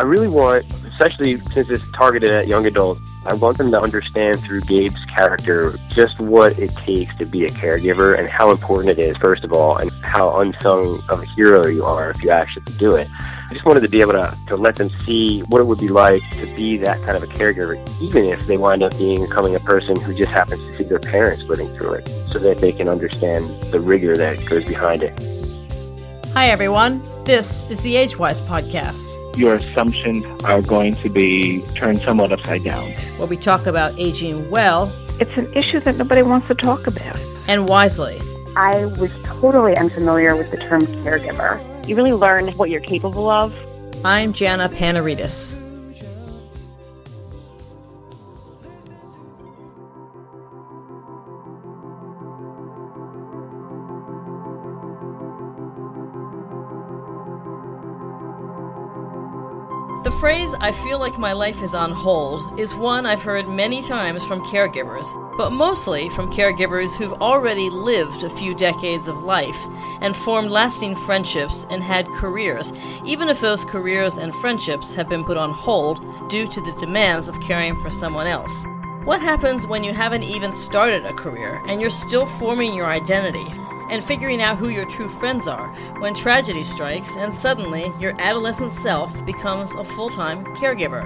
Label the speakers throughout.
Speaker 1: I really want, especially since it's targeted at young adults, I want them to understand through Gabe's character just what it takes to be a caregiver and how important it is, first of all, and how unsung of a hero you are if you actually do it. I just wanted to be able to, to let them see what it would be like to be that kind of a caregiver, even if they wind up being becoming a person who just happens to see their parents living through it, so that they can understand the rigor that goes behind it.
Speaker 2: Hi, everyone. This is the AgeWise Podcast
Speaker 3: your assumptions are going to be turned somewhat upside down.
Speaker 2: Where we talk about aging well.
Speaker 4: It's an issue that nobody wants to talk about.
Speaker 2: And wisely.
Speaker 5: I was totally unfamiliar with the term caregiver.
Speaker 6: You really learn what you're capable of.
Speaker 2: I'm Jana Panarites. Phrase, I feel like my life is on hold, is one I've heard many times from caregivers, but mostly from caregivers who've already lived a few decades of life and formed lasting friendships and had careers, even if those careers and friendships have been put on hold due to the demands of caring for someone else. What happens when you haven't even started a career and you're still forming your identity? And figuring out who your true friends are when tragedy strikes and suddenly your adolescent self becomes a full time caregiver.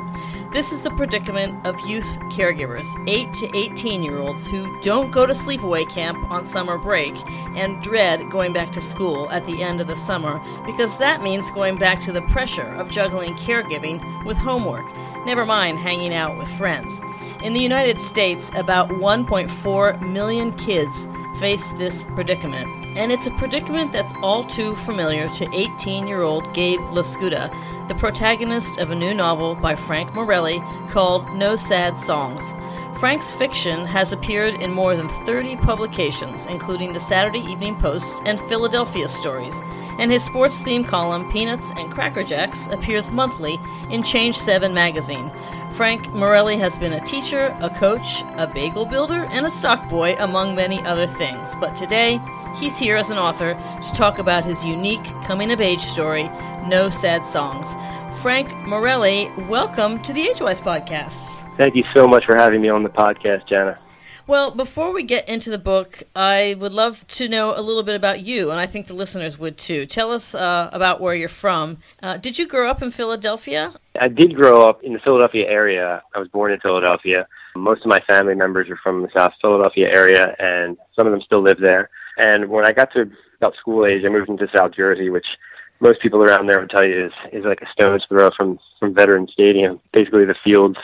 Speaker 2: This is the predicament of youth caregivers, 8 to 18 year olds who don't go to sleepaway camp on summer break and dread going back to school at the end of the summer because that means going back to the pressure of juggling caregiving with homework, never mind hanging out with friends. In the United States, about 1.4 million kids face this predicament. And it's a predicament that's all too familiar to 18 year old Gabe LoScuda, the protagonist of a new novel by Frank Morelli called No Sad Songs. Frank's fiction has appeared in more than 30 publications, including the Saturday Evening Post and Philadelphia Stories, and his sports themed column, Peanuts and Cracker Jacks, appears monthly in Change 7 magazine. Frank Morelli has been a teacher, a coach, a bagel builder, and a stock boy, among many other things. But today, he's here as an author to talk about his unique coming of age story, No Sad Songs. Frank Morelli, welcome to the AgeWise podcast.
Speaker 1: Thank you so much for having me on the podcast, Jana.
Speaker 2: Well, before we get into the book, I would love to know a little bit about you, and I think the listeners would too. Tell us uh, about where you're from. Uh, did you grow up in Philadelphia?
Speaker 1: I did grow up in the Philadelphia area. I was born in Philadelphia. Most of my family members are from the South Philadelphia area, and some of them still live there. And when I got to about school age, I moved into South Jersey, which most people around there would tell you is is like a stone's throw from from Veterans Stadium. Basically, the fields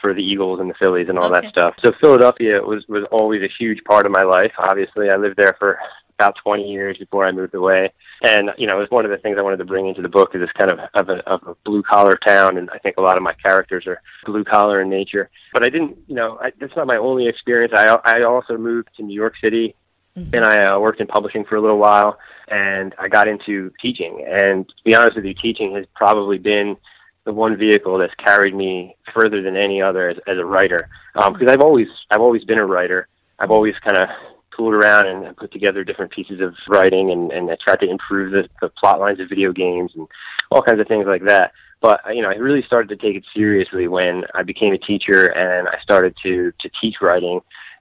Speaker 1: for the Eagles and the Phillies and all okay. that stuff. So Philadelphia was was always a huge part of my life. Obviously, I lived there for about 20 years before I moved away. And, you know, it was one of the things I wanted to bring into the book is this kind of, of a, of a blue collar town. And I think a lot of my characters are blue collar in nature. But I didn't, you know, I, that's not my only experience. I, I also moved to New York City mm-hmm. and I uh, worked in publishing for a little while and I got into teaching. And to be honest with you, teaching has probably been the one vehicle that's carried me further than any other as, as a writer. Um, because I've always I've always been a writer. I've always kind of tooled around and put together different pieces of writing and, and I tried to improve the, the plot lines of video games and all kinds of things like that. But you know, I really started to take it seriously when I became a teacher and I started to to teach writing.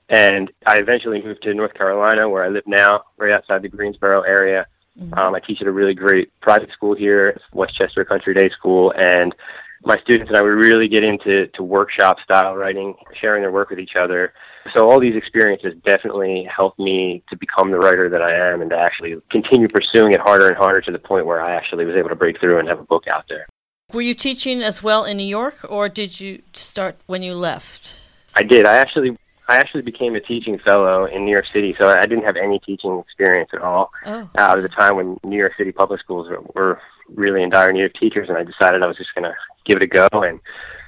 Speaker 1: And I eventually moved to North Carolina, where I live now, right outside the Greensboro area. Mm-hmm. Um, I teach at a really great private school here, Westchester Country Day School, and my students and I would really get into to workshop style writing, sharing their work with each other. So all these experiences definitely helped me to become the writer that I am and to actually continue pursuing it harder and harder to the point where I actually was able to break through and have a book out there.
Speaker 2: Were you teaching as well in New York or did you start when you left?
Speaker 1: I did. I actually I actually became a teaching fellow in New York City, so I didn't have any teaching experience at all. Oh. Uh, at the time when New York City public schools were, were really in dire need of teachers, and I decided I was just going to give it a go. And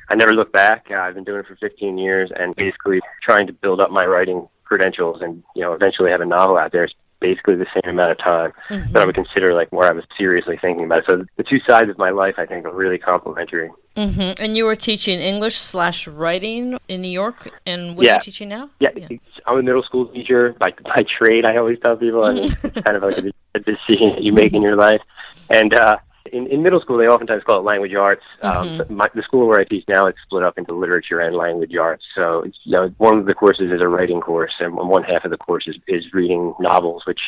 Speaker 1: I never looked back. Uh, I've been doing it for 15 years, and basically trying to build up my writing credentials, and you know, eventually have a novel out there basically the same amount of time mm-hmm. that I would consider like where I was seriously thinking about it. So the two sides of my life, I think, are really complementary.
Speaker 2: Mm-hmm. And you were teaching English slash writing in New York, and what
Speaker 1: yeah.
Speaker 2: are you teaching now?
Speaker 1: Yeah, yeah, I'm a middle school teacher by by trade. I always tell people, it's kind of like a, a decision that you make in your life. And uh, In, in middle school, they oftentimes call it language arts. Um, my, the school where I teach now, it's split up into literature and language arts. So, it's, you know, one of the courses is a writing course, and one half of the course is, is reading novels, which,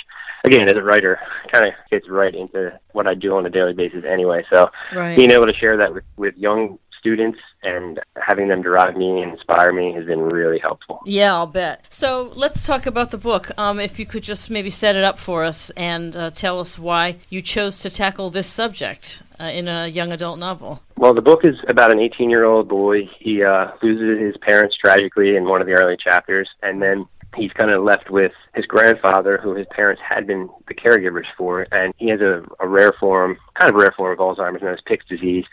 Speaker 1: again, as a writer, kind of fits right into what I do on a daily basis anyway. So,
Speaker 2: Right.
Speaker 1: being able to share that with, with young students and having them drive me and inspire me has been really helpful.
Speaker 2: Yeah, I'll bet. So let's talk about the book. Um, if you could just maybe set it up for us and uh, tell us why you chose to tackle this subject uh, in a young adult novel.
Speaker 1: Well, the book is about an 18 year old boy. He uh, loses his parents tragically in one of the early chapters, and then he's kind of left with his grandfather, who his parents had been the caregivers for, and he has a, a rare form, kind of rare form of Alzheimer's known as Pick's disease.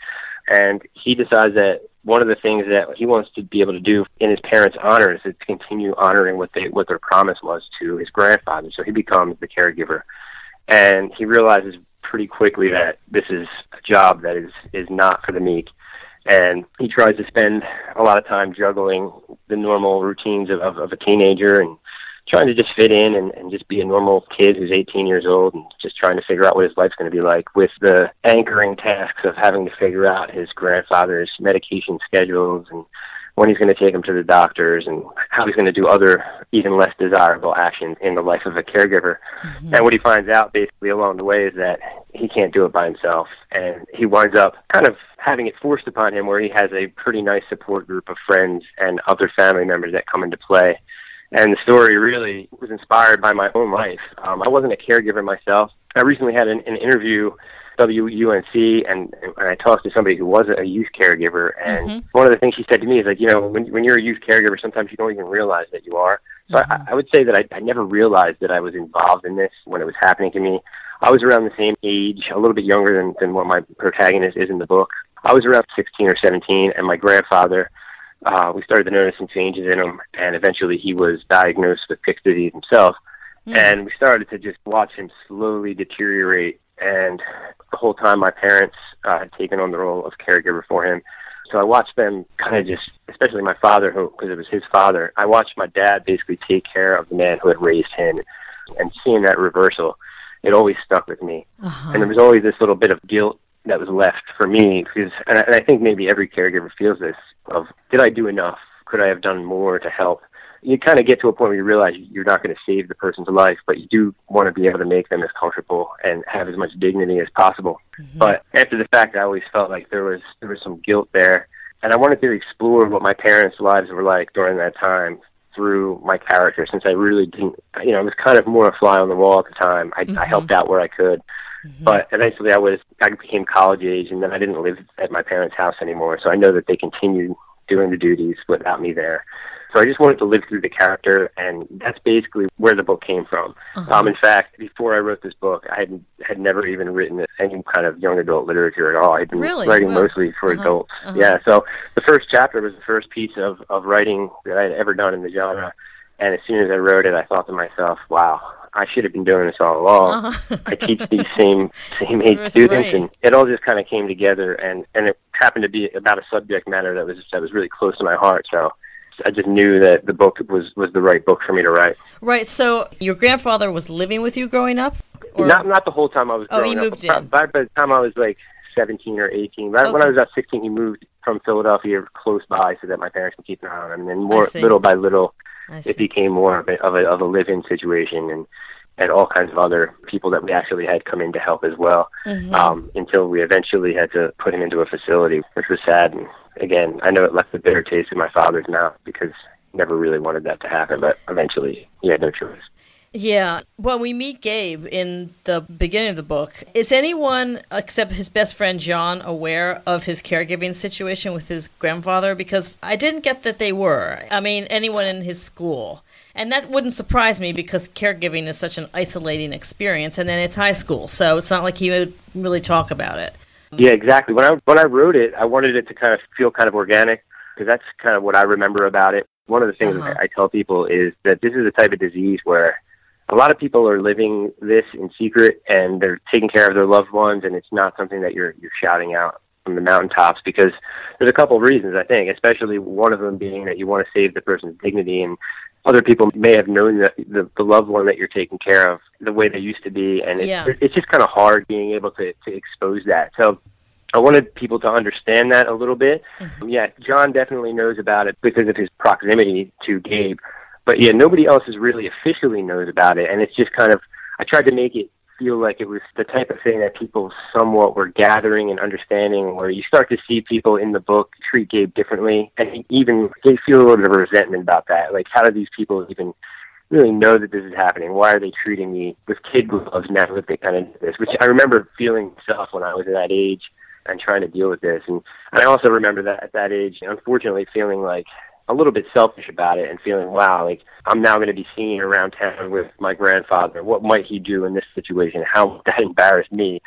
Speaker 1: And he decides that one of the things that he wants to be able to do in his parents' honor is to continue honoring what they what their promise was to his grandfather. So he becomes the caregiver, and he realizes pretty quickly that this is a job that is is not for the meek and he tries to spend a lot of time juggling the normal routines of, of, of a teenager and trying to just fit in and, and just be a normal kid who's 18 years old and just trying to figure out what his life's going to be like with the anchoring tasks of having to figure out his grandfather's medication schedules and when he's going to take him to the doctors and how he's going to do other even less desirable actions in the life of a caregiver. Mm-hmm. And what he finds out basically along the way is that he can't do it by himself and he winds up kind of having it forced upon him where he has a pretty nice support group of friends and other family members that come into play. And the story really was inspired by my own life. Um, I wasn't a caregiver myself. I recently had an, an interview WUNC and, and I talked to somebody who wasn't a youth caregiver and one of the things she said to me is like, you know, when when you're a youth caregiver sometimes you don't even realize that you are. So I, I would say that I, I never realized that I was involved in this when it was happening to me. I was around the same age, a little bit younger than, than what my protagonist is in the book. I was around 16 or 17 and my grandfather uh, we started to notice some changes in him, and eventually he was diagnosed with Pick's disease himself. And we started to just watch him slowly deteriorate. And the whole time, my parents uh, had taken on the role of caregiver for him. So I watched them kind of just, especially my father, who because it was his father. I watched my dad basically take care of the man who had raised him, and seeing that reversal, it always stuck with me. And there was always this little bit of guilt that was left for me because, and I, and I think maybe every caregiver feels this: of did I do enough? Could I have done more to help? You kind of get to a point where you realize you're not going to save the person's life, but you do want to be able to make them as comfortable and have as much dignity as possible. Mm-hmm. But after the fact, I always felt like there was there was some guilt there, and I wanted to explore what my parents' lives were like during that time through my character. Since I really didn't, you know, I was kind of more a fly on the wall at the time. I, I mm-hmm. helped out where I could, Mm-hmm. but eventually I was I became college age, and then I didn't live at my parents' house anymore. So I know that they continued doing the duties without me there. So I just wanted to live through the character, and that's basically where the book came from. Uh-huh. Um, in fact, before I wrote this book, I had had never even written any kind of young adult literature at all. I'd been
Speaker 2: Really?
Speaker 1: writing
Speaker 2: Wow.
Speaker 1: mostly for uh-huh. adults. Uh-huh. Yeah, so the first chapter was the first piece of of writing that I had ever done in the genre, and as soon as I wrote it, I thought to myself, "Wow." I should have been doing this all along. Uh-huh. I teach these same same age
Speaker 2: That's
Speaker 1: students,
Speaker 2: great.
Speaker 1: and it all just kind of came together, and and it happened to be about a subject matter that was that was really close to my heart. So I just knew that the book was was the right book for me to write.
Speaker 2: Right. So your grandfather was living with you growing up? Or-
Speaker 1: not not the whole time I was
Speaker 2: Oh, he
Speaker 1: growing up.
Speaker 2: moved in.
Speaker 1: By, by the time I was like seventeen or eighteen, right when I was about sixteen, he moved from Philadelphia close by so that my parents could keep an eye on him. And then more little by little, it became more of a of a, of a live-in situation and. And all kinds of other people that we actually had come in to help as well,
Speaker 2: Mm-hmm.
Speaker 1: um, until we eventually had to put him into a facility, which was sad. And again, I know it left a bitter taste in my father's mouth because he never really wanted that to happen, but eventually he had no choice.
Speaker 2: Yeah. Well, we meet Gabe in the beginning of the book. Is anyone except his best friend John aware of his caregiving situation with his grandfather? Because I didn't get that they were. I mean, anyone in his school. And that wouldn't surprise me because caregiving is such an isolating experience, and then it's high school, so it's not like he would really talk about it.
Speaker 1: Yeah, exactly. When I when I wrote it, I wanted it to kind of feel kind of organic because that's kind of what I remember about it. One of the things
Speaker 2: Uh-huh.
Speaker 1: I, I tell people is that this is a type of disease where a lot of people are living this in secret and they're taking care of their loved ones, and it's not something that you're you're shouting out from the mountaintops because there's a couple of reasons I think, especially one of them being that you want to save the person's dignity and other people may have known that the, the loved one that you're taking care of the way they used to be, and it's,
Speaker 2: Yeah.
Speaker 1: it's just kind of hard being able to to expose that. So. I wanted people to understand that a little bit. Mm-hmm. Yeah, John definitely knows about it because of his proximity to Gabe, but yeah, nobody else is really officially knows about it, and it's just kind of. I tried to make it feel like it was the type of thing that people somewhat were gathering and understanding, where you start to see people in the book treat Gabe differently, and even they feel a little bit of resentment about that. Like, how do these people even really know that this is happening? Why are they treating me with kid gloves now that they kind of this? Which I remember feeling myself when I was at that age and trying to deal with this. And, and I also remember that at that age, unfortunately, feeling like a little bit selfish about it and feeling, wow, like I'm now going to be seen around town with my grandfather. What might he do in this situation? How would that embarrass me?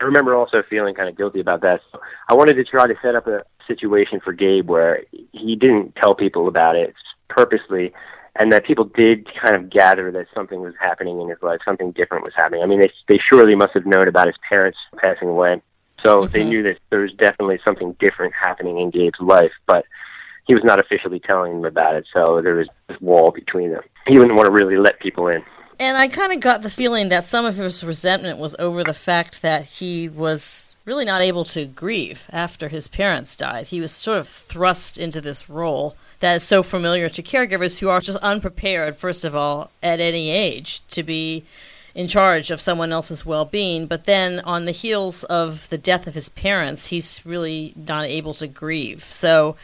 Speaker 1: I remember also feeling kind of guilty about that. So I wanted to try to set up a situation for Gabe where he didn't tell people about it purposely and that people did kind of gather that something was happening in his life, something different was happening. I mean, they they surely must have known about his parents passing away, so they mm-hmm. knew that there was definitely something different happening in Gabe's life, but he was not officially telling them about it. So there was this wall between them. He didn't want to really let people in.
Speaker 2: And I kind of got the feeling that some of his resentment was over the fact that he was really not able to grieve after his parents died. He was sort of thrust into this role that is so familiar to caregivers who are just unprepared, first of all, at any age to be in charge of someone else's well being. But then on the heels of the death of his parents, he's really not able to grieve. So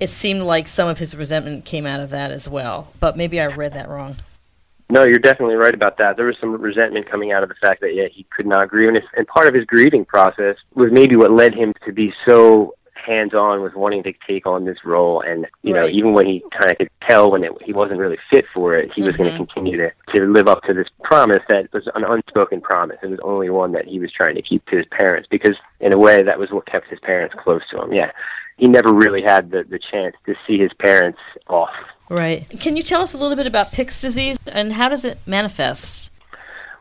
Speaker 2: it seemed like some of his resentment came out of that as well. But maybe I read that wrong.
Speaker 1: No, you're definitely right about that. There was some resentment coming out of the fact that yeah, he could not grieve, and, it's, and part of his grieving process was maybe what led him to be so hands-on with wanting to take on this role. And you know, even when he kind of could tell when it, he wasn't really fit for it, he was going to mm-hmm. continue to to live up to this promise that was an unspoken promise. It was only one that he was trying to keep to his parents because, in a way, that was what kept his parents close to him. Yeah, he never really had the the chance to see his parents off.
Speaker 2: Right. Can you tell us a little bit about Pick's disease and how does it manifest?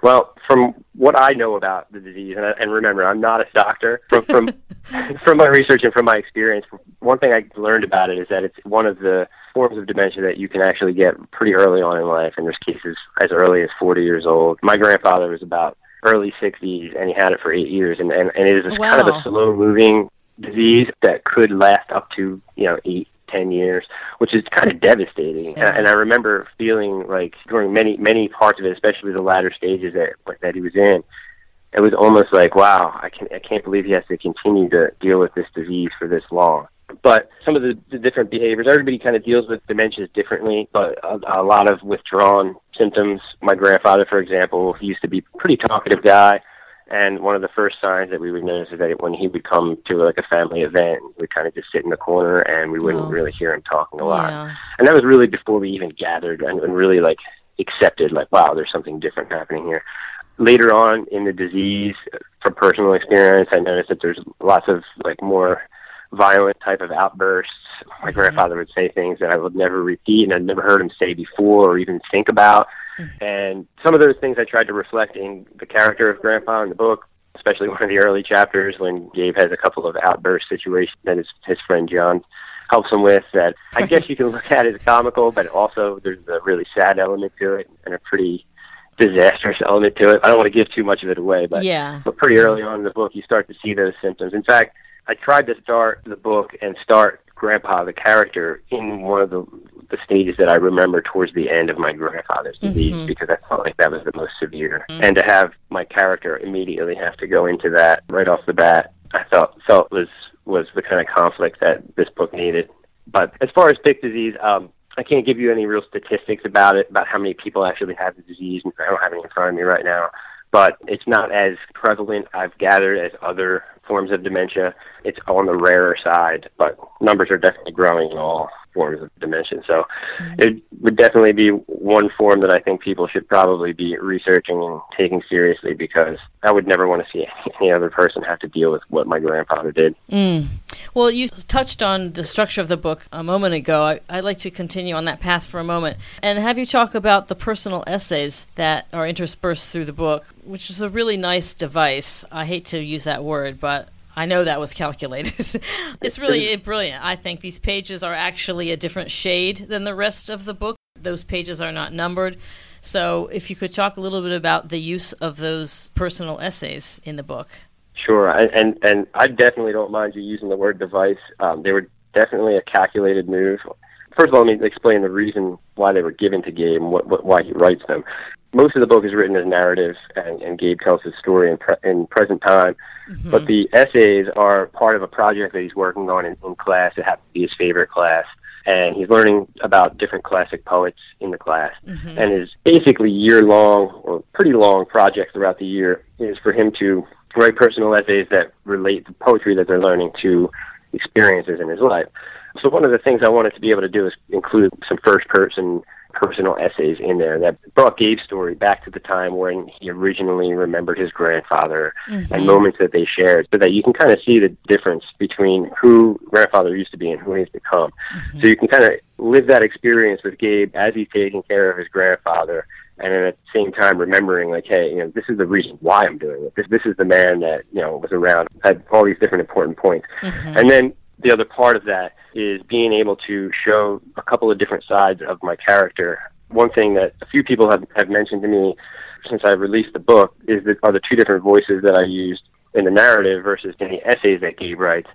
Speaker 1: Well, from what I know about the disease, and, I, and remember, I'm not a doctor. From from from my research and from my experience, one thing I learned about it is that it's one of the forms of dementia that you can actually get pretty early on in life, and there's cases as early as 40 years old. My grandfather was about early 60s, and he had it for eight years, and and, and it is a kind of a slow-moving disease that could last up to you know eight ten years, which is kind of devastating. And, and I remember feeling like during many many parts of it, especially the latter stages that that he was in, it was almost like, wow, I can I can't believe he has to continue to deal with this disease for this long. But some of the, the different behaviors, everybody kind of deals with dementias differently, but a, a lot of withdrawn symptoms. My grandfather, for example, he used to be a pretty talkative guy. And one of the first signs that we would notice is that when he would come to like a family event, we'd kind of just sit in the corner and we wouldn't
Speaker 2: Oh.
Speaker 1: really hear him talking a lot.
Speaker 2: Yeah.
Speaker 1: And that was really before we even gathered and, and really like accepted like, wow, there's something different happening here. Later on in the disease, from personal experience, I noticed that there's lots of like more violent type of outbursts. My mm-hmm. grandfather would say things that I would never repeat and I'd never heard him say before or even think about. Mm-hmm. And some of those things I tried to reflect in the character of Grandpa in the book, especially one of the early chapters when Gabe has a couple of outburst situations that his his friend John helps him with that I guess you can look at as comical, but also there's a really sad element to it and a pretty disastrous element to it. I don't want to give too much of it away, but
Speaker 2: Yeah.
Speaker 1: but pretty early on in the book, you start to see those symptoms. In fact, I tried to start the book and start Grandpa, the character, in one of the the stages that I remember towards the end of my grandfather's disease because I felt like that was the most severe. And to have my character immediately have to go into that right off the bat, I felt felt was was the kind of conflict that this book needed. But as far as Pick disease, um, I can't give you any real statistics about it, about how many people actually have the disease. And I don't have any in front of me right now, but it's not as prevalent, I've gathered, as other forms of dementia. It's on the rarer side, but numbers are definitely growing in all forms of dementia. So it would definitely be one form that I think people should probably be researching and taking seriously because I would never want to see any other person have to deal with what my grandfather did.
Speaker 2: Mm. Well, you touched on the structure of the book a moment ago. I, I'd like to continue on that path for a moment and have you talk about the personal essays that are interspersed through the book, which is a really nice device. I hate to use that word, but I know that was calculated. it's really brilliant. I think these pages are actually a different shade than the rest of the book. Those pages are not numbered. So, if you could talk a little bit about the use of those personal essays in the book.
Speaker 1: Sure, and and, and I definitely don't mind you using the word device. Um, they were definitely a calculated move. First of all, let me explain the reason why they were given to Gabe and what, what, why he writes them. Most of the book is written as narrative, and, and Gabe tells his story in, pre- in present time. Mm-hmm. But the essays are part of a project that he's working on in, in class. It happens to be his favorite class and he's learning about different classic poets in the class. Mm-hmm. And his basically year long or pretty long project throughout the year is for him to write personal essays that relate the poetry that they're learning to experiences in his life. So one of the things I wanted to be able to do is include some first person personal essays in there that brought Gabe's story back to the time when he originally remembered his grandfather mm-hmm. and moments that they shared so that you can kind of see the difference between who grandfather used to be and who he's become. Mm-hmm. So you can kind of live that experience with Gabe as he's taking care of his grandfather and then at the same time remembering like, hey, you know, this is the reason why I'm doing it. This this is the man that, you know, was around at all these different important points. Mm-hmm. And then the other part of that is being able to show a couple of different sides of my character. One thing that a few people have, have mentioned to me since I released the book is that are the two different voices that I used in the narrative versus in the essays that Gabe writes.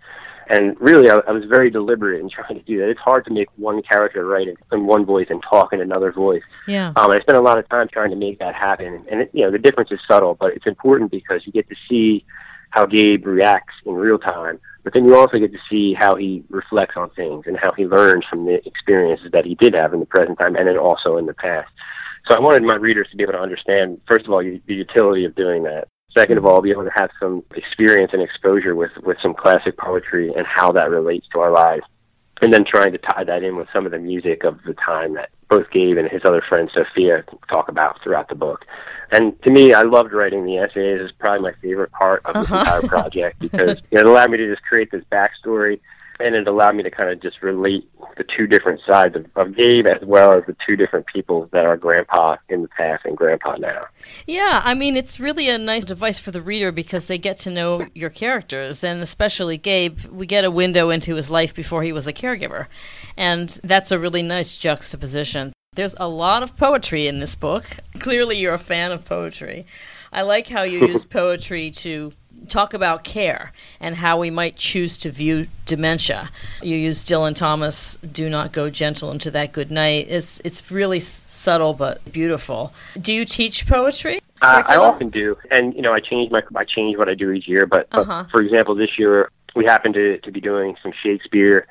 Speaker 1: And really, I, I was very deliberate in trying to do that. It's hard to make one character write in one voice and talk in another voice.
Speaker 2: Yeah.
Speaker 1: Um, I spent a lot of time trying to make that happen. And, it, you know, the difference is subtle, but it's important because you get to see how Gabe reacts in real time but then you also get to see how he reflects on things and how he learns from the experiences that he did have in the present time and then also in the past. So I wanted my readers to be able to understand, first of all, the utility of doing that. Second of all, be able to have some experience and exposure with, with some classic poetry and how that relates to our lives and then trying to tie that in with some of the music of the time that both Gabe and his other friend Sophia talk about throughout the book. And to me, I loved writing the essays. It's probably my favorite part of this uh-huh. entire project because you know, it allowed me to just create this backstory and it allowed me to kind of just relate the two different sides of, of Gabe as well as the two different people that are Grandpa in the past and Grandpa now.
Speaker 2: Yeah, I mean, it's really a nice device for the reader because they get to know your characters, and especially Gabe, we get a window into his life before he was a caregiver. And that's a really nice juxtaposition. There's a lot of poetry in this book. Clearly, you're a fan of poetry. I like how you use poetry to talk about care and how we might choose to view dementia. You use Dylan Thomas, "Do not go gentle into that good night." It's it's really subtle but beautiful. Do you teach poetry?
Speaker 1: Uh, I often do, and you know, I change my I change what I do each year. But, but uh-huh. for example, this year we happen to to be doing some Shakespeare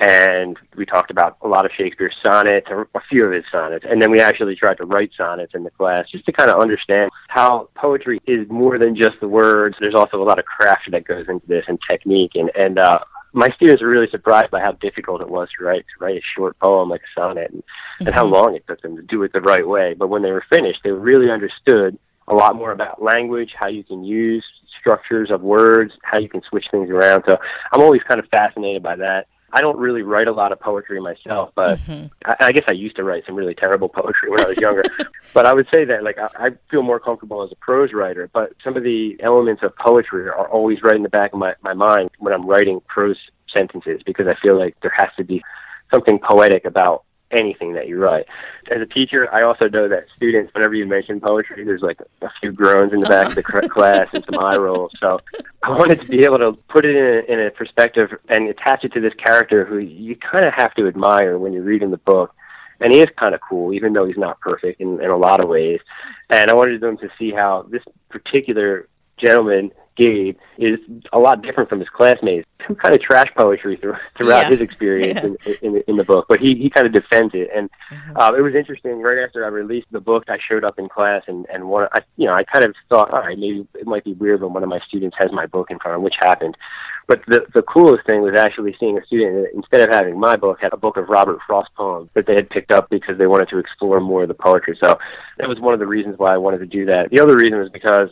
Speaker 1: and we talked about a lot of Shakespeare's sonnets, or a few of his sonnets, and then we actually tried to write sonnets in the class just to kind of understand how poetry is more than just the words. There's also a lot of craft that goes into this and technique, and and uh, my students were really surprised by how difficult it was to write to write a short poem like a sonnet, and, mm-hmm. and how mm-hmm. long it took them to do it the right way. But when they were finished, they really understood a lot more about language, how you can use structures of words, how you can switch things around. So I'm always kind of fascinated by that. I don't really write a lot of poetry myself, but mm-hmm. I, I guess I used to write some really terrible poetry when I was younger. but I would say that like I, I feel more comfortable as a prose writer. But some of the elements of poetry are always right in the back of my, my mind when I'm writing prose sentences because I feel like there has to be something poetic about anything that you write. As a teacher, I also know that students, whenever you mention poetry, there's like a few groans in the back of the class and some eye rolls. So I wanted to be able to put it in a, in a perspective and attach it to this character who you kind of have to admire when you're reading the book. And he is kind of cool, even though he's not perfect in, in a lot of ways. And I wanted them to see how this particular gentleman Gabe is a lot different from his classmates. Some kind of trash poetry through, throughout yeah. his experience yeah. in, in, in the book, but he he kind of defends it, and mm-hmm. uh, it was interesting. Right after I released the book, I showed up in class, and and one, I you know I kind of thought, all right, maybe it might be weird when one of my students has my book in front of, him, which happened. But the the coolest thing was actually seeing a student instead of having my book, had a book of Robert Frost poems that they had picked up because they wanted to explore more of the poetry. So that was one of the reasons why I wanted to do that. The other reason was because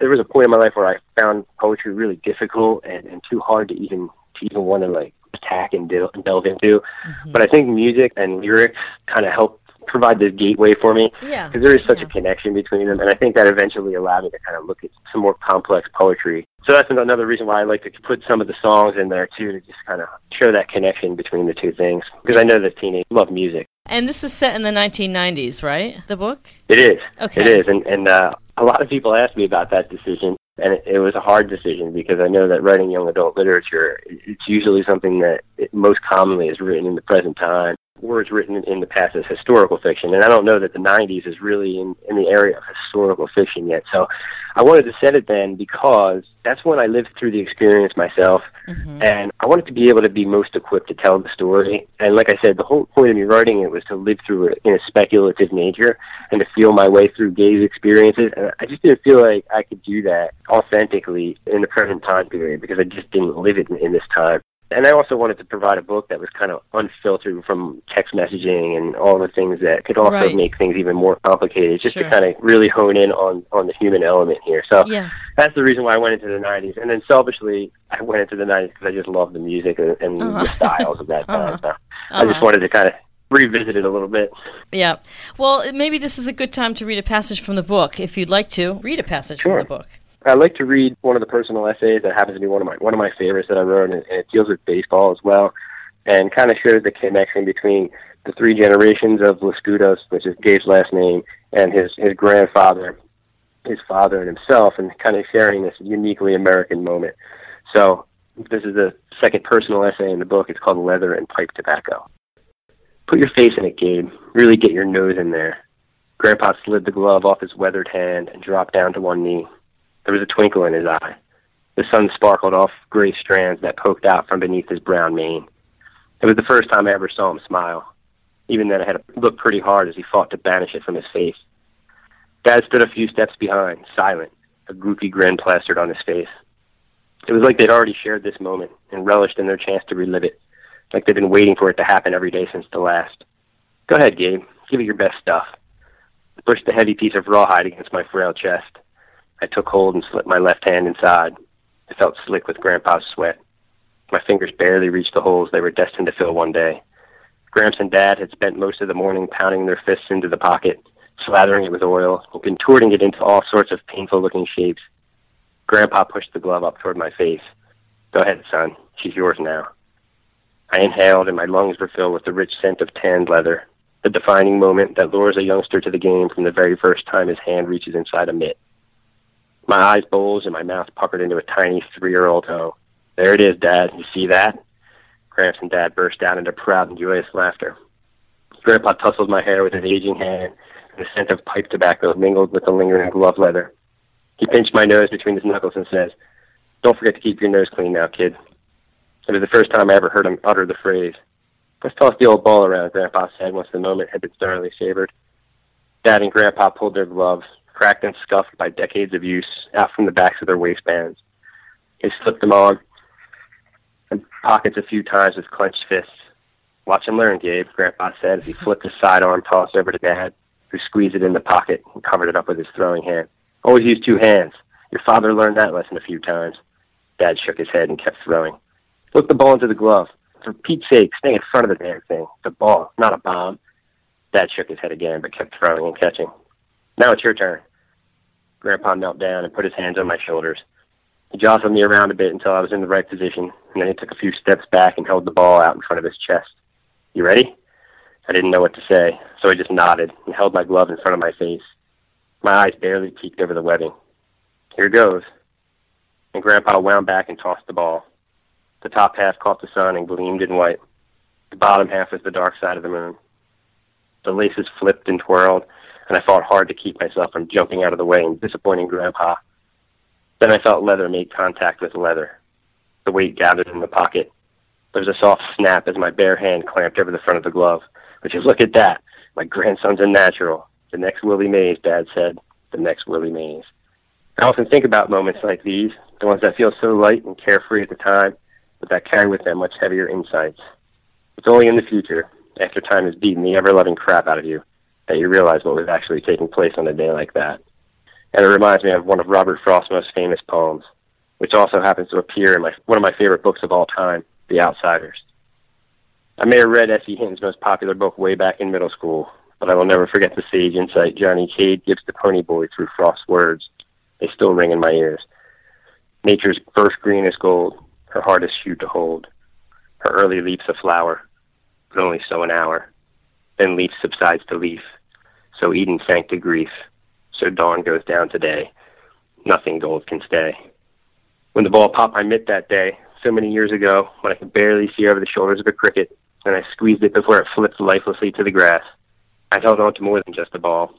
Speaker 1: there was a point in my life where I found poetry really difficult and, and too hard to even to even want to like attack and, del- and delve into. Mm-hmm. But I think music and lyrics kind of help provide the gateway for me because
Speaker 2: yeah.
Speaker 1: there is such
Speaker 2: yeah.
Speaker 1: a connection between them, and I think that eventually allowed me to kind of look at some more complex poetry. So that's another reason why I like to put some of the songs in there too to just kind of show that connection between the two things because I know that teenagers love music.
Speaker 2: And this is set in the 1990s, right? The book?
Speaker 1: It is.
Speaker 2: Okay.
Speaker 1: It is, and and uh, a lot of people ask me about that decision, and it, it was a hard decision because I know that writing young adult literature, it's usually something that it most commonly is written in the present time, words written in the past as historical fiction, and I don't know that the 90s is really in, in the area of historical fiction yet. So I wanted to set it then because that's when I lived through the experience myself,
Speaker 2: Mm-hmm.
Speaker 1: and I wanted to be able to be most equipped to tell the story. And like I said, the whole point of me writing it was to live through it in a speculative nature and to feel my way through Gabe's experiences. And I just didn't feel like I could do that authentically in the present time period because I just didn't live it in, in this time. And I also wanted to provide a book that was kind of unfiltered from text messaging and all the things that could also
Speaker 2: Right.
Speaker 1: make things even more complicated, just
Speaker 2: Sure.
Speaker 1: to kind of really hone in on on the human element here. So
Speaker 2: Yeah.
Speaker 1: that's the reason why I went into the '90s. And then selfishly, I went into the '90s because I just love the music and, and
Speaker 2: Uh-huh.
Speaker 1: the styles of that time.
Speaker 2: Uh-huh.
Speaker 1: So I just
Speaker 2: Uh-huh.
Speaker 1: wanted to kind of revisit it a little bit.
Speaker 2: Yeah. Well, maybe this is a good time to read a passage from the book. If you'd like to, read a passage
Speaker 1: Sure.
Speaker 2: from the book.
Speaker 1: I like to read one of the personal essays that happens to be one of my one of my favorites that I wrote, and, and it deals with baseball as well, and kind of shows the connection between the three generations of Lascudos, which is Gabe's last name, and his his grandfather, his father, and himself, and kind of sharing this uniquely American moment. So this is the second personal essay in the book. It's called Leather and Pipe Tobacco. Put your face in it, Gabe. Really get your nose in there. Grandpa slid the glove off his weathered hand and dropped down to one knee. There was a twinkle in his eye. The sun sparkled off gray strands that poked out from beneath his brown mane. It was the first time I ever saw him smile. Even then, I had to look pretty hard as he fought to banish it from his face. Dad stood a few steps behind, silent, a goofy grin plastered on his face. It was like they'd already shared this moment and relished in their chance to relive it, like they'd been waiting for it to happen every day since the last. Go ahead, Gabe. Give it your best stuff. I pushed the heavy piece of rawhide against my frail chest. I took hold and slipped my left hand inside. It felt slick with Grandpa's sweat. My fingers barely reached the holes they were destined to fill one day. Gramps and Dad had spent most of the morning pounding their fists into the pocket, slathering it with oil, and contorting it into all sorts of painful looking shapes. Grandpa pushed the glove up toward my face. Go ahead, son. She's yours now. I inhaled, and my lungs were filled with the rich scent of tanned leather, the defining moment that lures a youngster to the game from the very first time his hand reaches inside a mitt. My eyes bulged and my mouth puckered into a tiny three-year-old O. There it is, Dad. You see that? Gramps and Dad burst out into proud and joyous laughter. Grandpa tousled my hair with his aging hand, and the scent of pipe tobacco mingled with the lingering glove leather. He pinched my nose between his knuckles and says, Don't forget to keep your nose clean now, kid. It was the first time I ever heard him utter the phrase. Let's toss the old ball around, Grandpa said once the moment had been thoroughly savored. Dad and Grandpa pulled their gloves, cracked and scuffed by decades of use, out from the backs of their waistbands. They slipped them on and pockets a few times with clenched fists. Watch and learn, Gabe, Grandpa said as he flipped his sidearm toss over to Dad, who squeezed it in the pocket and covered it up with his throwing hand. Always use two hands. Your father learned that lesson a few times. Dad shook his head and kept throwing. Look the ball into the glove. For Pete's sake, stay in front of the damn thing. A ball, not a bomb. Dad shook his head again, but kept throwing and catching. Now it's your turn. Grandpa knelt down and put his hands on my shoulders. He jostled me around a bit until I was in the right position, and then he took a few steps back and held the ball out in front of his chest. You ready? I didn't know what to say, so I just nodded and held my glove in front of my face. My eyes barely peeked over the webbing. Here goes. And Grandpa wound back and tossed the ball. The top half caught the sun and gleamed in white. The bottom half was the dark side of the moon. The laces flipped and twirled, and I fought hard to keep myself from jumping out of the way and disappointing Grandpa. Then I felt leather make contact with leather. The weight gathered in the pocket. There was a soft snap as my bare hand clamped over the front of the glove. But just look at that. My grandson's a natural. The next Willie Mays, Dad said. The next Willie Mays. I often think about moments like these, the ones that feel so light and carefree at the time, but that carry with them much heavier insights. It's only in the future, after time has beaten the ever-loving crap out of you, that you realize what was actually taking place on a day like that. And it reminds me of one of Robert Frost's most famous poems, which also happens to appear in my, one of my favorite books of all time, The Outsiders. I may have read S.E. Hinton's most popular book way back in middle school, but I will never forget the sage insight Johnny Cade gives to Pony Boy through Frost's words. They still ring in my ears. Nature's first greenest gold, her hardest shoot to hold, her early leaps a flower, but only so an hour. Then leaf subsides to leaf. So Eden sank to grief. So dawn goes down today. Nothing gold can stay. When the ball popped my mitt that day, so many years ago, when I could barely see over the shoulders of a cricket, and I squeezed it before it flipped lifelessly to the grass, I held on to more than just a ball.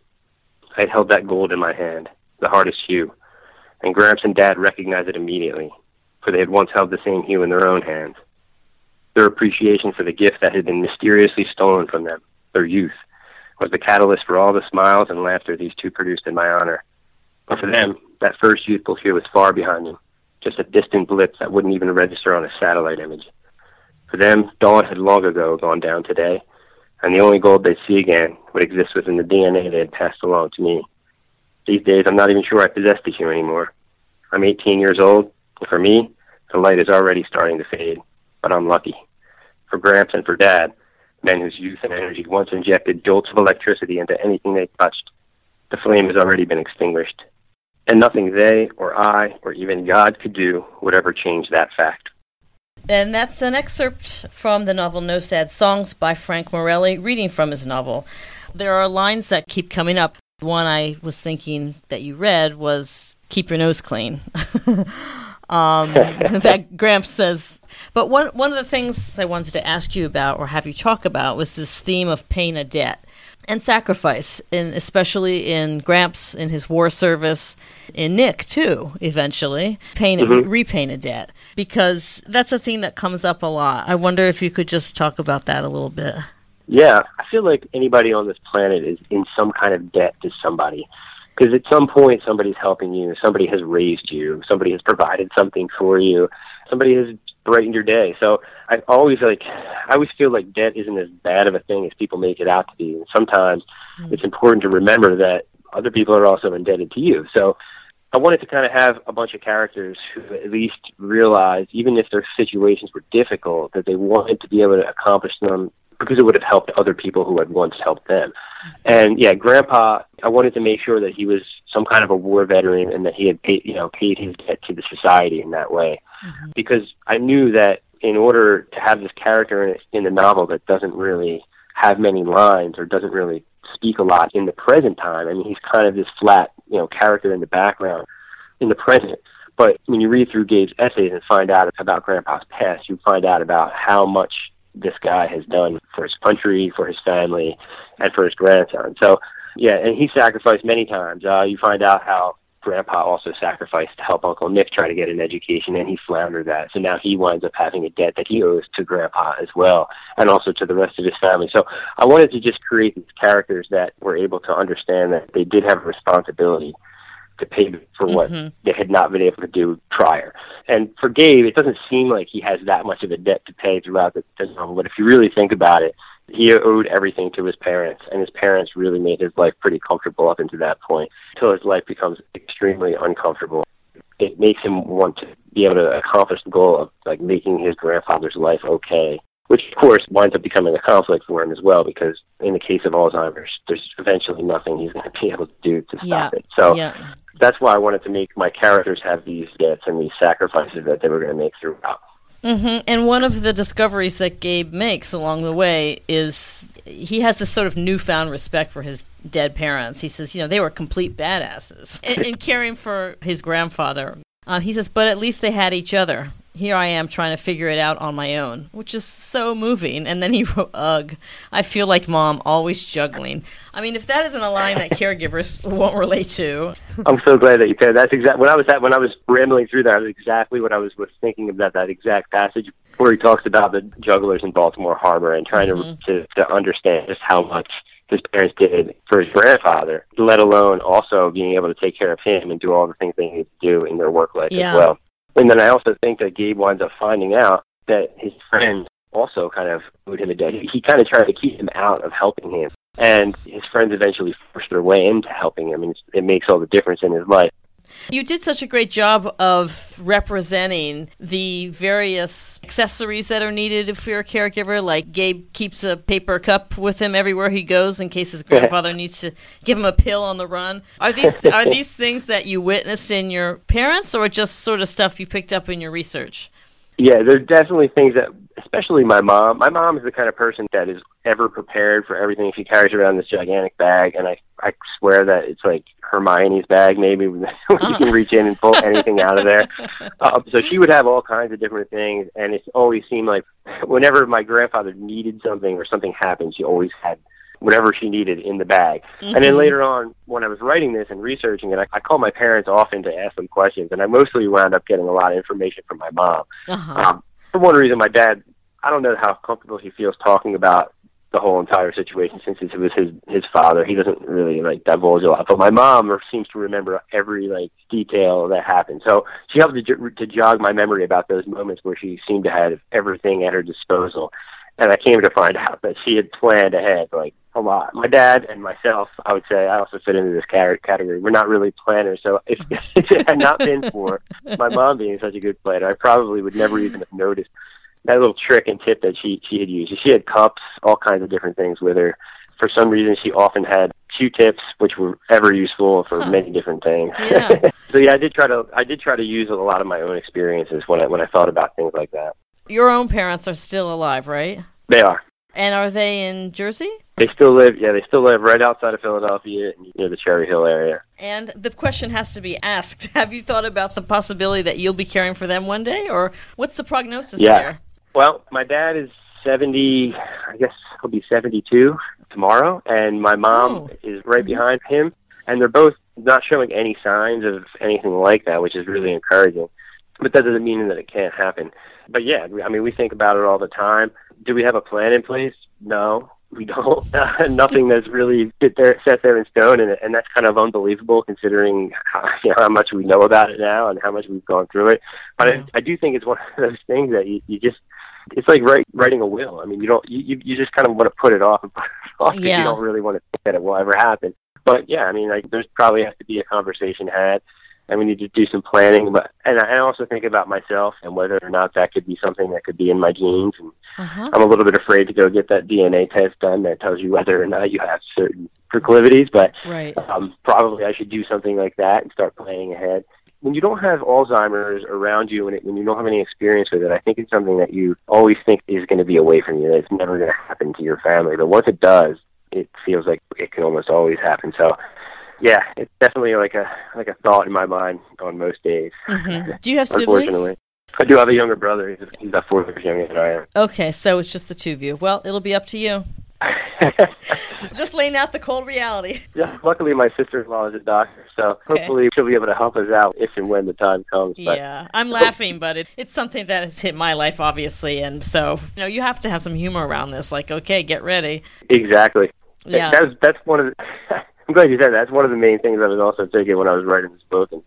Speaker 1: I had held that gold in my hand, the hardest hue, and Gramps and Dad recognized it immediately, for they had once held the same hue in their own hands. Their appreciation for the gift that had been mysteriously stolen from them, their youth, was the catalyst for all the smiles and laughter these two produced in my honor. But for them, that first youthful hue was far behind them, just a distant blip that wouldn't even register on a satellite image. For them, dawn had long ago gone down today, and the only gold they'd see again would exist within the DNA they had passed along to me. These days, I'm not even sure I possess the hue anymore. I'm 18 years old, and for me, the light is already starting to fade, but I'm lucky. For Gramps and for Dad, men whose youth and energy once injected jolts of electricity into anything they touched, the flame has already been extinguished. And nothing they or I or even God could do would ever change that fact.
Speaker 2: And that's an excerpt from the novel No Sad Songs by Frank Morelli, reading from his novel. There are lines that keep coming up. One I was thinking that you read was "Keep your nose clean." um, that Gramps says. But one one of the things I wanted to ask you about, or have you talk about, was this theme of paying a debt and sacrifice, and especially in Gramps in his war service, in Nick too. Eventually, paying mm-hmm. repaying a debt because that's a theme that comes up a lot. I wonder if you could just talk about that a little bit.
Speaker 1: Yeah, I feel like anybody on this planet is in some kind of debt to somebody because at some point somebody's helping you, somebody has raised you, somebody has provided something for you, somebody has brightened your day. So I always like, I always feel like debt isn't as bad of a thing as people make it out to be. And sometimes mm-hmm. it's important to remember that other people are also indebted to you. So I wanted to kind of have a bunch of characters who at least realized, even if their situations were difficult, that they wanted to be able to accomplish them because it would have helped other people who had once helped them. And yeah, Grandpa, I wanted to make sure that he was some kind of a war veteran and that he had paid, you know, paid his debt to the society in that way, mm-hmm. because I knew that in order to have this character in, in the novel that doesn't really have many lines or doesn't really speak a lot in the present time. I mean, he's kind of this flat, you know, character in the background in the present. But when you read through Gabe's essays and find out about Grandpa's past, you find out about how much this guy has done for his country, for his family, and for his grandson. So, yeah, and he sacrificed many times. Uh, you find out how Grandpa also sacrificed to help Uncle Nick try to get an education, and he floundered that. So now he winds up having a debt that he owes to Grandpa as well, and also to the rest of his family. So I wanted to just create these characters that were able to understand that they did have a responsibility to pay for what mm-hmm. they had not been able to do prior. And for Gabe, it doesn't seem like he has that much of a debt to pay throughout the, the novel. But if you really think about it, he owed everything to his parents, and his parents really made his life pretty comfortable up until that point, until his life becomes extremely uncomfortable. It makes him want to be able to accomplish the goal of like making his grandfather's life okay which of course winds up becoming a conflict for him as well because in the case of Alzheimer's, there's eventually nothing he's going to be able to do to stop
Speaker 2: yeah.
Speaker 1: it. So
Speaker 2: yeah
Speaker 1: that's why I wanted to make my characters have these debts and these sacrifices that they were going to make throughout.
Speaker 2: Mm-hmm. And one of the discoveries that Gabe makes along the way is he has this sort of newfound respect for his dead parents. He says, you know, they were complete badasses in, in caring for his grandfather. Uh, he says, but at least they had each other here I am trying to figure it out on my own, which is so moving. And then he wrote, "Ugh, I feel like mom, always juggling." I mean, if that isn't a line that caregivers won't relate to,
Speaker 1: I'm so glad that you said that's exactly when I was at, when I was rambling through that. Was exactly what I was was thinking about that exact passage where he talks about the jugglers in Baltimore Harbor and trying mm-hmm. to, to to understand just how much his parents did for his grandfather, let alone also being able to take care of him and do all the things they need to do in their work life
Speaker 2: yeah.
Speaker 1: as well. And then I also think that Gabe winds up finding out that his friends also kind of owed him a debt. He, he kind of tried to keep him out of helping him. And his friends eventually forced their way into helping him, and it makes all the difference in his life.
Speaker 2: You did such a great job of representing the various accessories that are needed if you're a caregiver. Like Gabe keeps a paper cup with him everywhere he goes in case his grandfather needs to give him a pill on the run. Are these are these things that you witnessed in your parents, or just sort of stuff you picked up in your research?
Speaker 1: Yeah, there's definitely things that, especially my mom. My mom is the kind of person that is ever prepared for everything. She carries around this gigantic bag, and I I swear that it's like Hermione's bag, maybe when you can reach in and pull anything out of there. Uh, so she would have all kinds of different things, and it always seemed like whenever my grandfather needed something or something happened, she always had whatever she needed in the bag. Mm-hmm. And then later on, when I was writing this and researching it, I, I called my parents often to ask them questions, and I mostly wound up getting a lot of information from my mom. Uh-huh. Um, for one reason, my dad, I don't know how comfortable he feels talking about the whole entire situation since it was his his father. He doesn't really like divulge a lot, but my mom seems to remember every like detail that happened. So she helped to, to jog my memory about those moments where she seemed to have everything at her disposal. And I came to find out that she had planned ahead, like a lot. My dad and myself, I would say, I also fit into this category. We're not really planners, so if, if it had not been for my mom being such a good planner, I probably would never even have noticed that little trick and tip that she she had used. She had cups, all kinds of different things with her. For some reason, she often had Q-tips, which were ever useful for huh. many different things. Yeah. so yeah, I did try to I did try to use a lot of my own experiences when I when I thought about things like that.
Speaker 2: Your own parents are still alive, right?
Speaker 1: They are.
Speaker 2: And are they in Jersey?
Speaker 1: They still live, yeah, they still live right outside of Philadelphia near the Cherry Hill area.
Speaker 2: And the question has to be asked Have you thought about the possibility that you'll be caring for them one day? Or what's the prognosis
Speaker 1: yeah.
Speaker 2: there?
Speaker 1: Well, my dad is 70, I guess he'll be 72 tomorrow, and my mom oh. is right mm-hmm. behind him, and they're both not showing any signs of anything like that, which is really encouraging. But that doesn't mean that it can't happen. But yeah, I mean, we think about it all the time. Do we have a plan in place? No, we don't. Nothing that's really there, set there in stone, and, and that's kind of unbelievable considering how, you know, how much we know about it now and how much we've gone through it. But yeah. I, I do think it's one of those things that you, you just it's like write, writing a will. I mean, you don't you you just kind of want to put it off and put it off because yeah. you don't really want to think that it will ever happen. But yeah, I mean, like there's probably has to be a conversation had, and we need to do some planning. But and I also think about myself and whether or not that could be something that could be in my genes. And uh-huh. I'm a little bit afraid to go get that DNA test done that tells you whether or not you have certain proclivities. But
Speaker 2: right.
Speaker 1: um, probably I should do something like that and start planning ahead when you don't have Alzheimer's around you and when you don't have any experience with it, I think it's something that you always think is going to be away from you. That it's never going to happen to your family. But once it does, it feels like it can almost always happen. So, yeah, it's definitely like a like a thought in my mind on most days.
Speaker 2: Mm-hmm. Do you have siblings?
Speaker 1: I do have a younger brother. He's about four years younger than I am.
Speaker 2: Okay, so it's just the two of you. Well, it'll be up to you. Just laying out the cold reality.
Speaker 1: Yeah, luckily my sister-in-law is a doctor, so okay. hopefully she'll be able to help us out if and when the time comes.
Speaker 2: But, yeah, I'm laughing, but it, it's something that has hit my life, obviously, and so you know you have to have some humor around this. Like, okay, get ready.
Speaker 1: Exactly.
Speaker 2: Yeah,
Speaker 1: that's that's one of the. I'm glad you said that. That's one of the main things I was also thinking when I was writing this book, and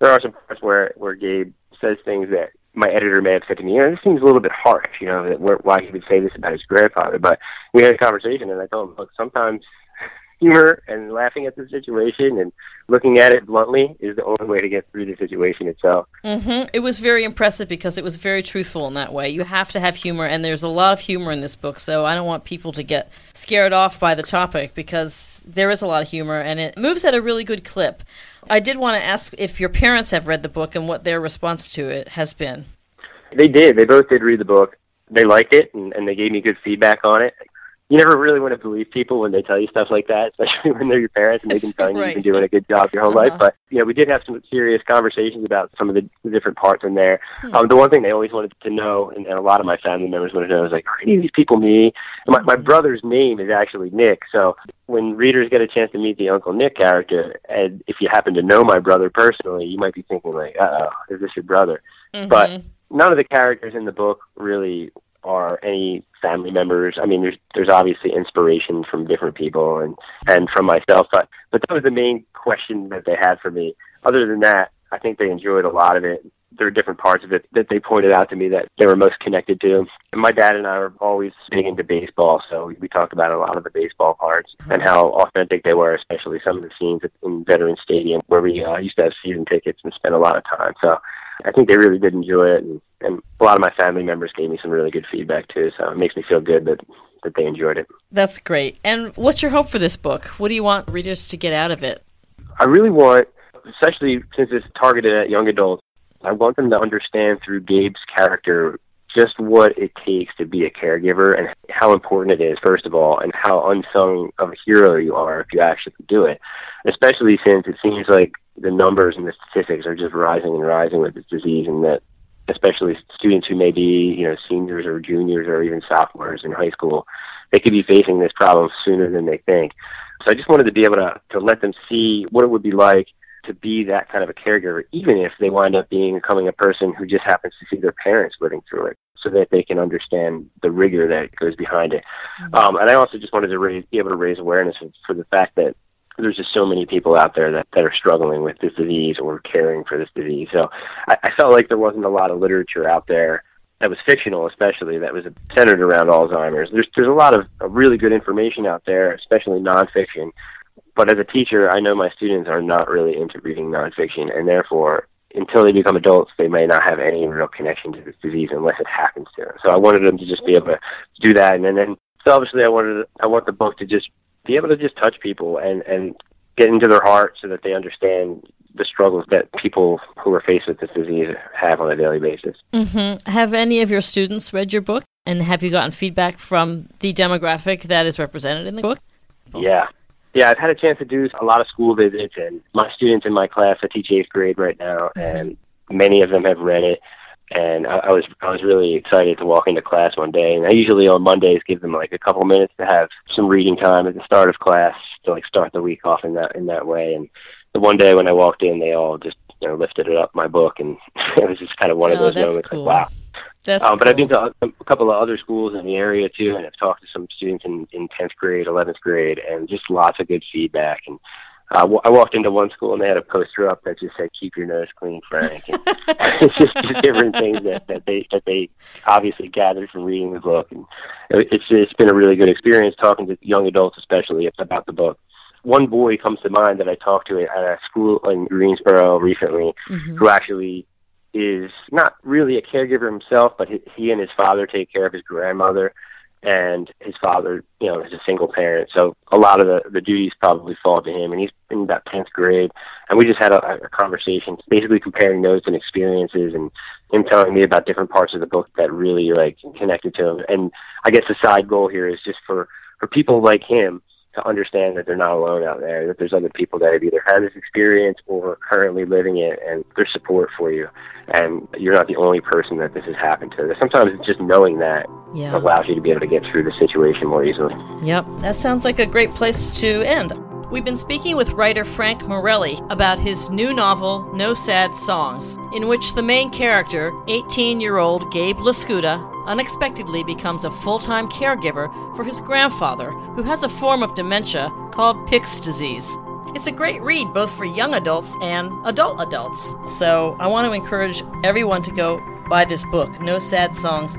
Speaker 1: there are some parts where where Gabe says things that my editor may have said to me, you know, this seems a little bit harsh, you know, that why he would say this about his grandfather. But we had a conversation, and I told him, look, sometimes humor and laughing at the situation and looking at it bluntly is the only way to get through the situation itself.
Speaker 2: Mm-hmm. It was very impressive because it was very truthful in that way. You have to have humor, and there's a lot of humor in this book, so I don't want people to get scared off by the topic because there is a lot of humor, and it moves at a really good clip. I did want to ask if your parents have read the book and what their response to it has been.
Speaker 1: They did. They both did read the book. They liked it, and, and they gave me good feedback on it you never really want to believe people when they tell you stuff like that, especially when they're your parents and they've been telling right. you you've been doing a good job your whole uh-huh. life. But you know, we did have some serious conversations about some of the, the different parts in there. Hmm. Um, the one thing they always wanted to know, and, and a lot of my family members wanted to know, is like, are any of these people me? And my, my brother's name is actually Nick, so when readers get a chance to meet the Uncle Nick character, and if you happen to know my brother personally, you might be thinking like, uh oh, is this your brother? Mm-hmm. But none of the characters in the book really are any family members. I mean, there's there's obviously inspiration from different people and and from myself, but but that was the main question that they had for me. Other than that, I think they enjoyed a lot of it. There are different parts of it that they pointed out to me that they were most connected to. And my dad and I were always big into baseball, so we talked about a lot of the baseball parts and how authentic they were, especially some of the scenes in Veterans Stadium where we uh, used to have season tickets and spend a lot of time. So I think they really did enjoy it, and, and a lot of my family members gave me some really good feedback too. So it makes me feel good that that they enjoyed it.
Speaker 2: That's great. And what's your hope for this book? What do you want readers to get out of it?
Speaker 1: I really want, especially since it's targeted at young adults, I want them to understand through Gabe's character just what it takes to be a caregiver and how important it is, first of all, and how unsung of a hero you are if you actually do it. Especially since it seems like the numbers and the statistics are just rising and rising with this disease, and that especially students who may be, you know, seniors or juniors or even sophomores in high school, they could be facing this problem sooner than they think. So I just wanted to be able to, to let them see what it would be like to be that kind of a caregiver, even if they wind up being becoming a person who just happens to see their parents living through it, so that they can understand the rigor that goes behind it. Mm-hmm. Um, and I also just wanted to raise, be able to raise awareness for the fact that there's just so many people out there that, that are struggling with this disease or caring for this disease. So I, I felt like there wasn't a lot of literature out there that was fictional, especially that was centered around Alzheimer's. There's there's a lot of, really good information out there, especially nonfiction. But as a teacher, I know my students are not really into reading nonfiction, and therefore, until they become adults, they may not have any real connection to this disease unless it happens to them. So I wanted them to just be able to do that, and then, then selfishly, I wanted I want the book to just be able to just touch people and and get into their heart so that they understand the struggles that people who are faced with this disease have on a daily basis.
Speaker 2: Mm-hmm. Have any of your students read your book, and have you gotten feedback from the demographic that is represented in the book?
Speaker 1: Yeah. Yeah, I've had a chance to do a lot of school visits, and my students in my class, I teach eighth grade right now, mm-hmm. and many of them have read it and I, I was I was really excited to walk into class one day. And I usually on Mondays give them like a couple minutes to have some reading time at the start of class to like start the week off in that in that way. And the one day when I walked in, they all just you know lifted it up my book, and it was just kind of one
Speaker 2: oh,
Speaker 1: of those
Speaker 2: moments
Speaker 1: cool. like wow.
Speaker 2: That's
Speaker 1: um,
Speaker 2: cool.
Speaker 1: But I've been to a, a couple of other schools in the area too, and I've talked to some students in in tenth grade, eleventh grade, and just lots of good feedback. And uh, I walked into one school and they had a poster up that just said "Keep your nose clean, Frank." And it's just, just different things that, that they that they obviously gathered from reading the book, and it's it's been a really good experience talking to young adults, especially about the book. One boy comes to mind that I talked to at a school in Greensboro recently, mm-hmm. who actually is not really a caregiver himself, but he, he and his father take care of his grandmother and his father, you know, is a single parent, so a lot of the the duties probably fall to him. And he's in about tenth grade, and we just had a, a conversation, basically comparing notes and experiences, and him telling me about different parts of the book that really like connected to him. And I guess the side goal here is just for for people like him to understand that they're not alone out there, that there's other people that have either had this experience or are currently living it, and there's support for you. And you're not the only person that this has happened to. Sometimes it's just knowing that yeah. allows you to be able to get through the situation more easily.
Speaker 2: Yep, that sounds like a great place to end. We've been speaking with writer Frank Morelli about his new novel, No Sad Songs, in which the main character, 18 year old Gabe LoScuda, unexpectedly becomes a full time caregiver for his grandfather, who has a form of dementia called Pick's disease. It's a great read both for young adults and adult adults. So I want to encourage everyone to go buy this book, No Sad Songs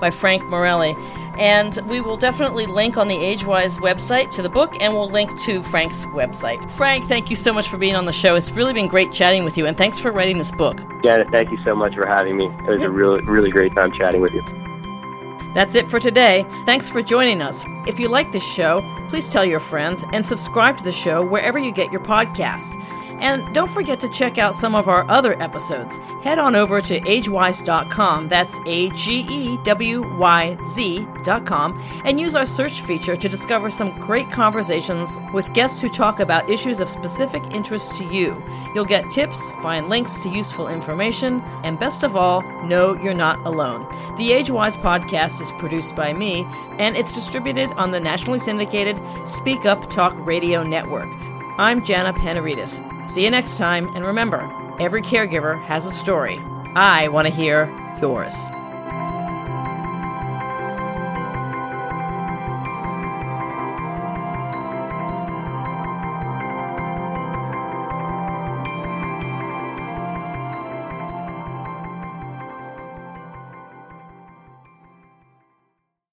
Speaker 2: by Frank Morelli. And we will definitely link on the AgeWyz website to the book, and we'll link to Frank's website. Frank, thank you so much for being on the show. It's really been great chatting with you, and thanks for writing this book.
Speaker 1: Janet, thank you so much for having me. It was a really, really great time chatting with you.
Speaker 2: That's it for today. Thanks for joining us. If you like this show, please tell your friends and subscribe to the show wherever you get your podcasts. And don't forget to check out some of our other episodes. Head on over to agewyz.com, that's A G E W Y Z.com, and use our search feature to discover some great conversations with guests who talk about issues of specific interest to you. You'll get tips, find links to useful information, and best of all, know you're not alone. The AgeWyz podcast is produced by me, and it's distributed on the nationally syndicated Speak Up Talk Radio Network. I'm Jana Panarites. See you next time, and remember, every caregiver has a story. I want to hear yours.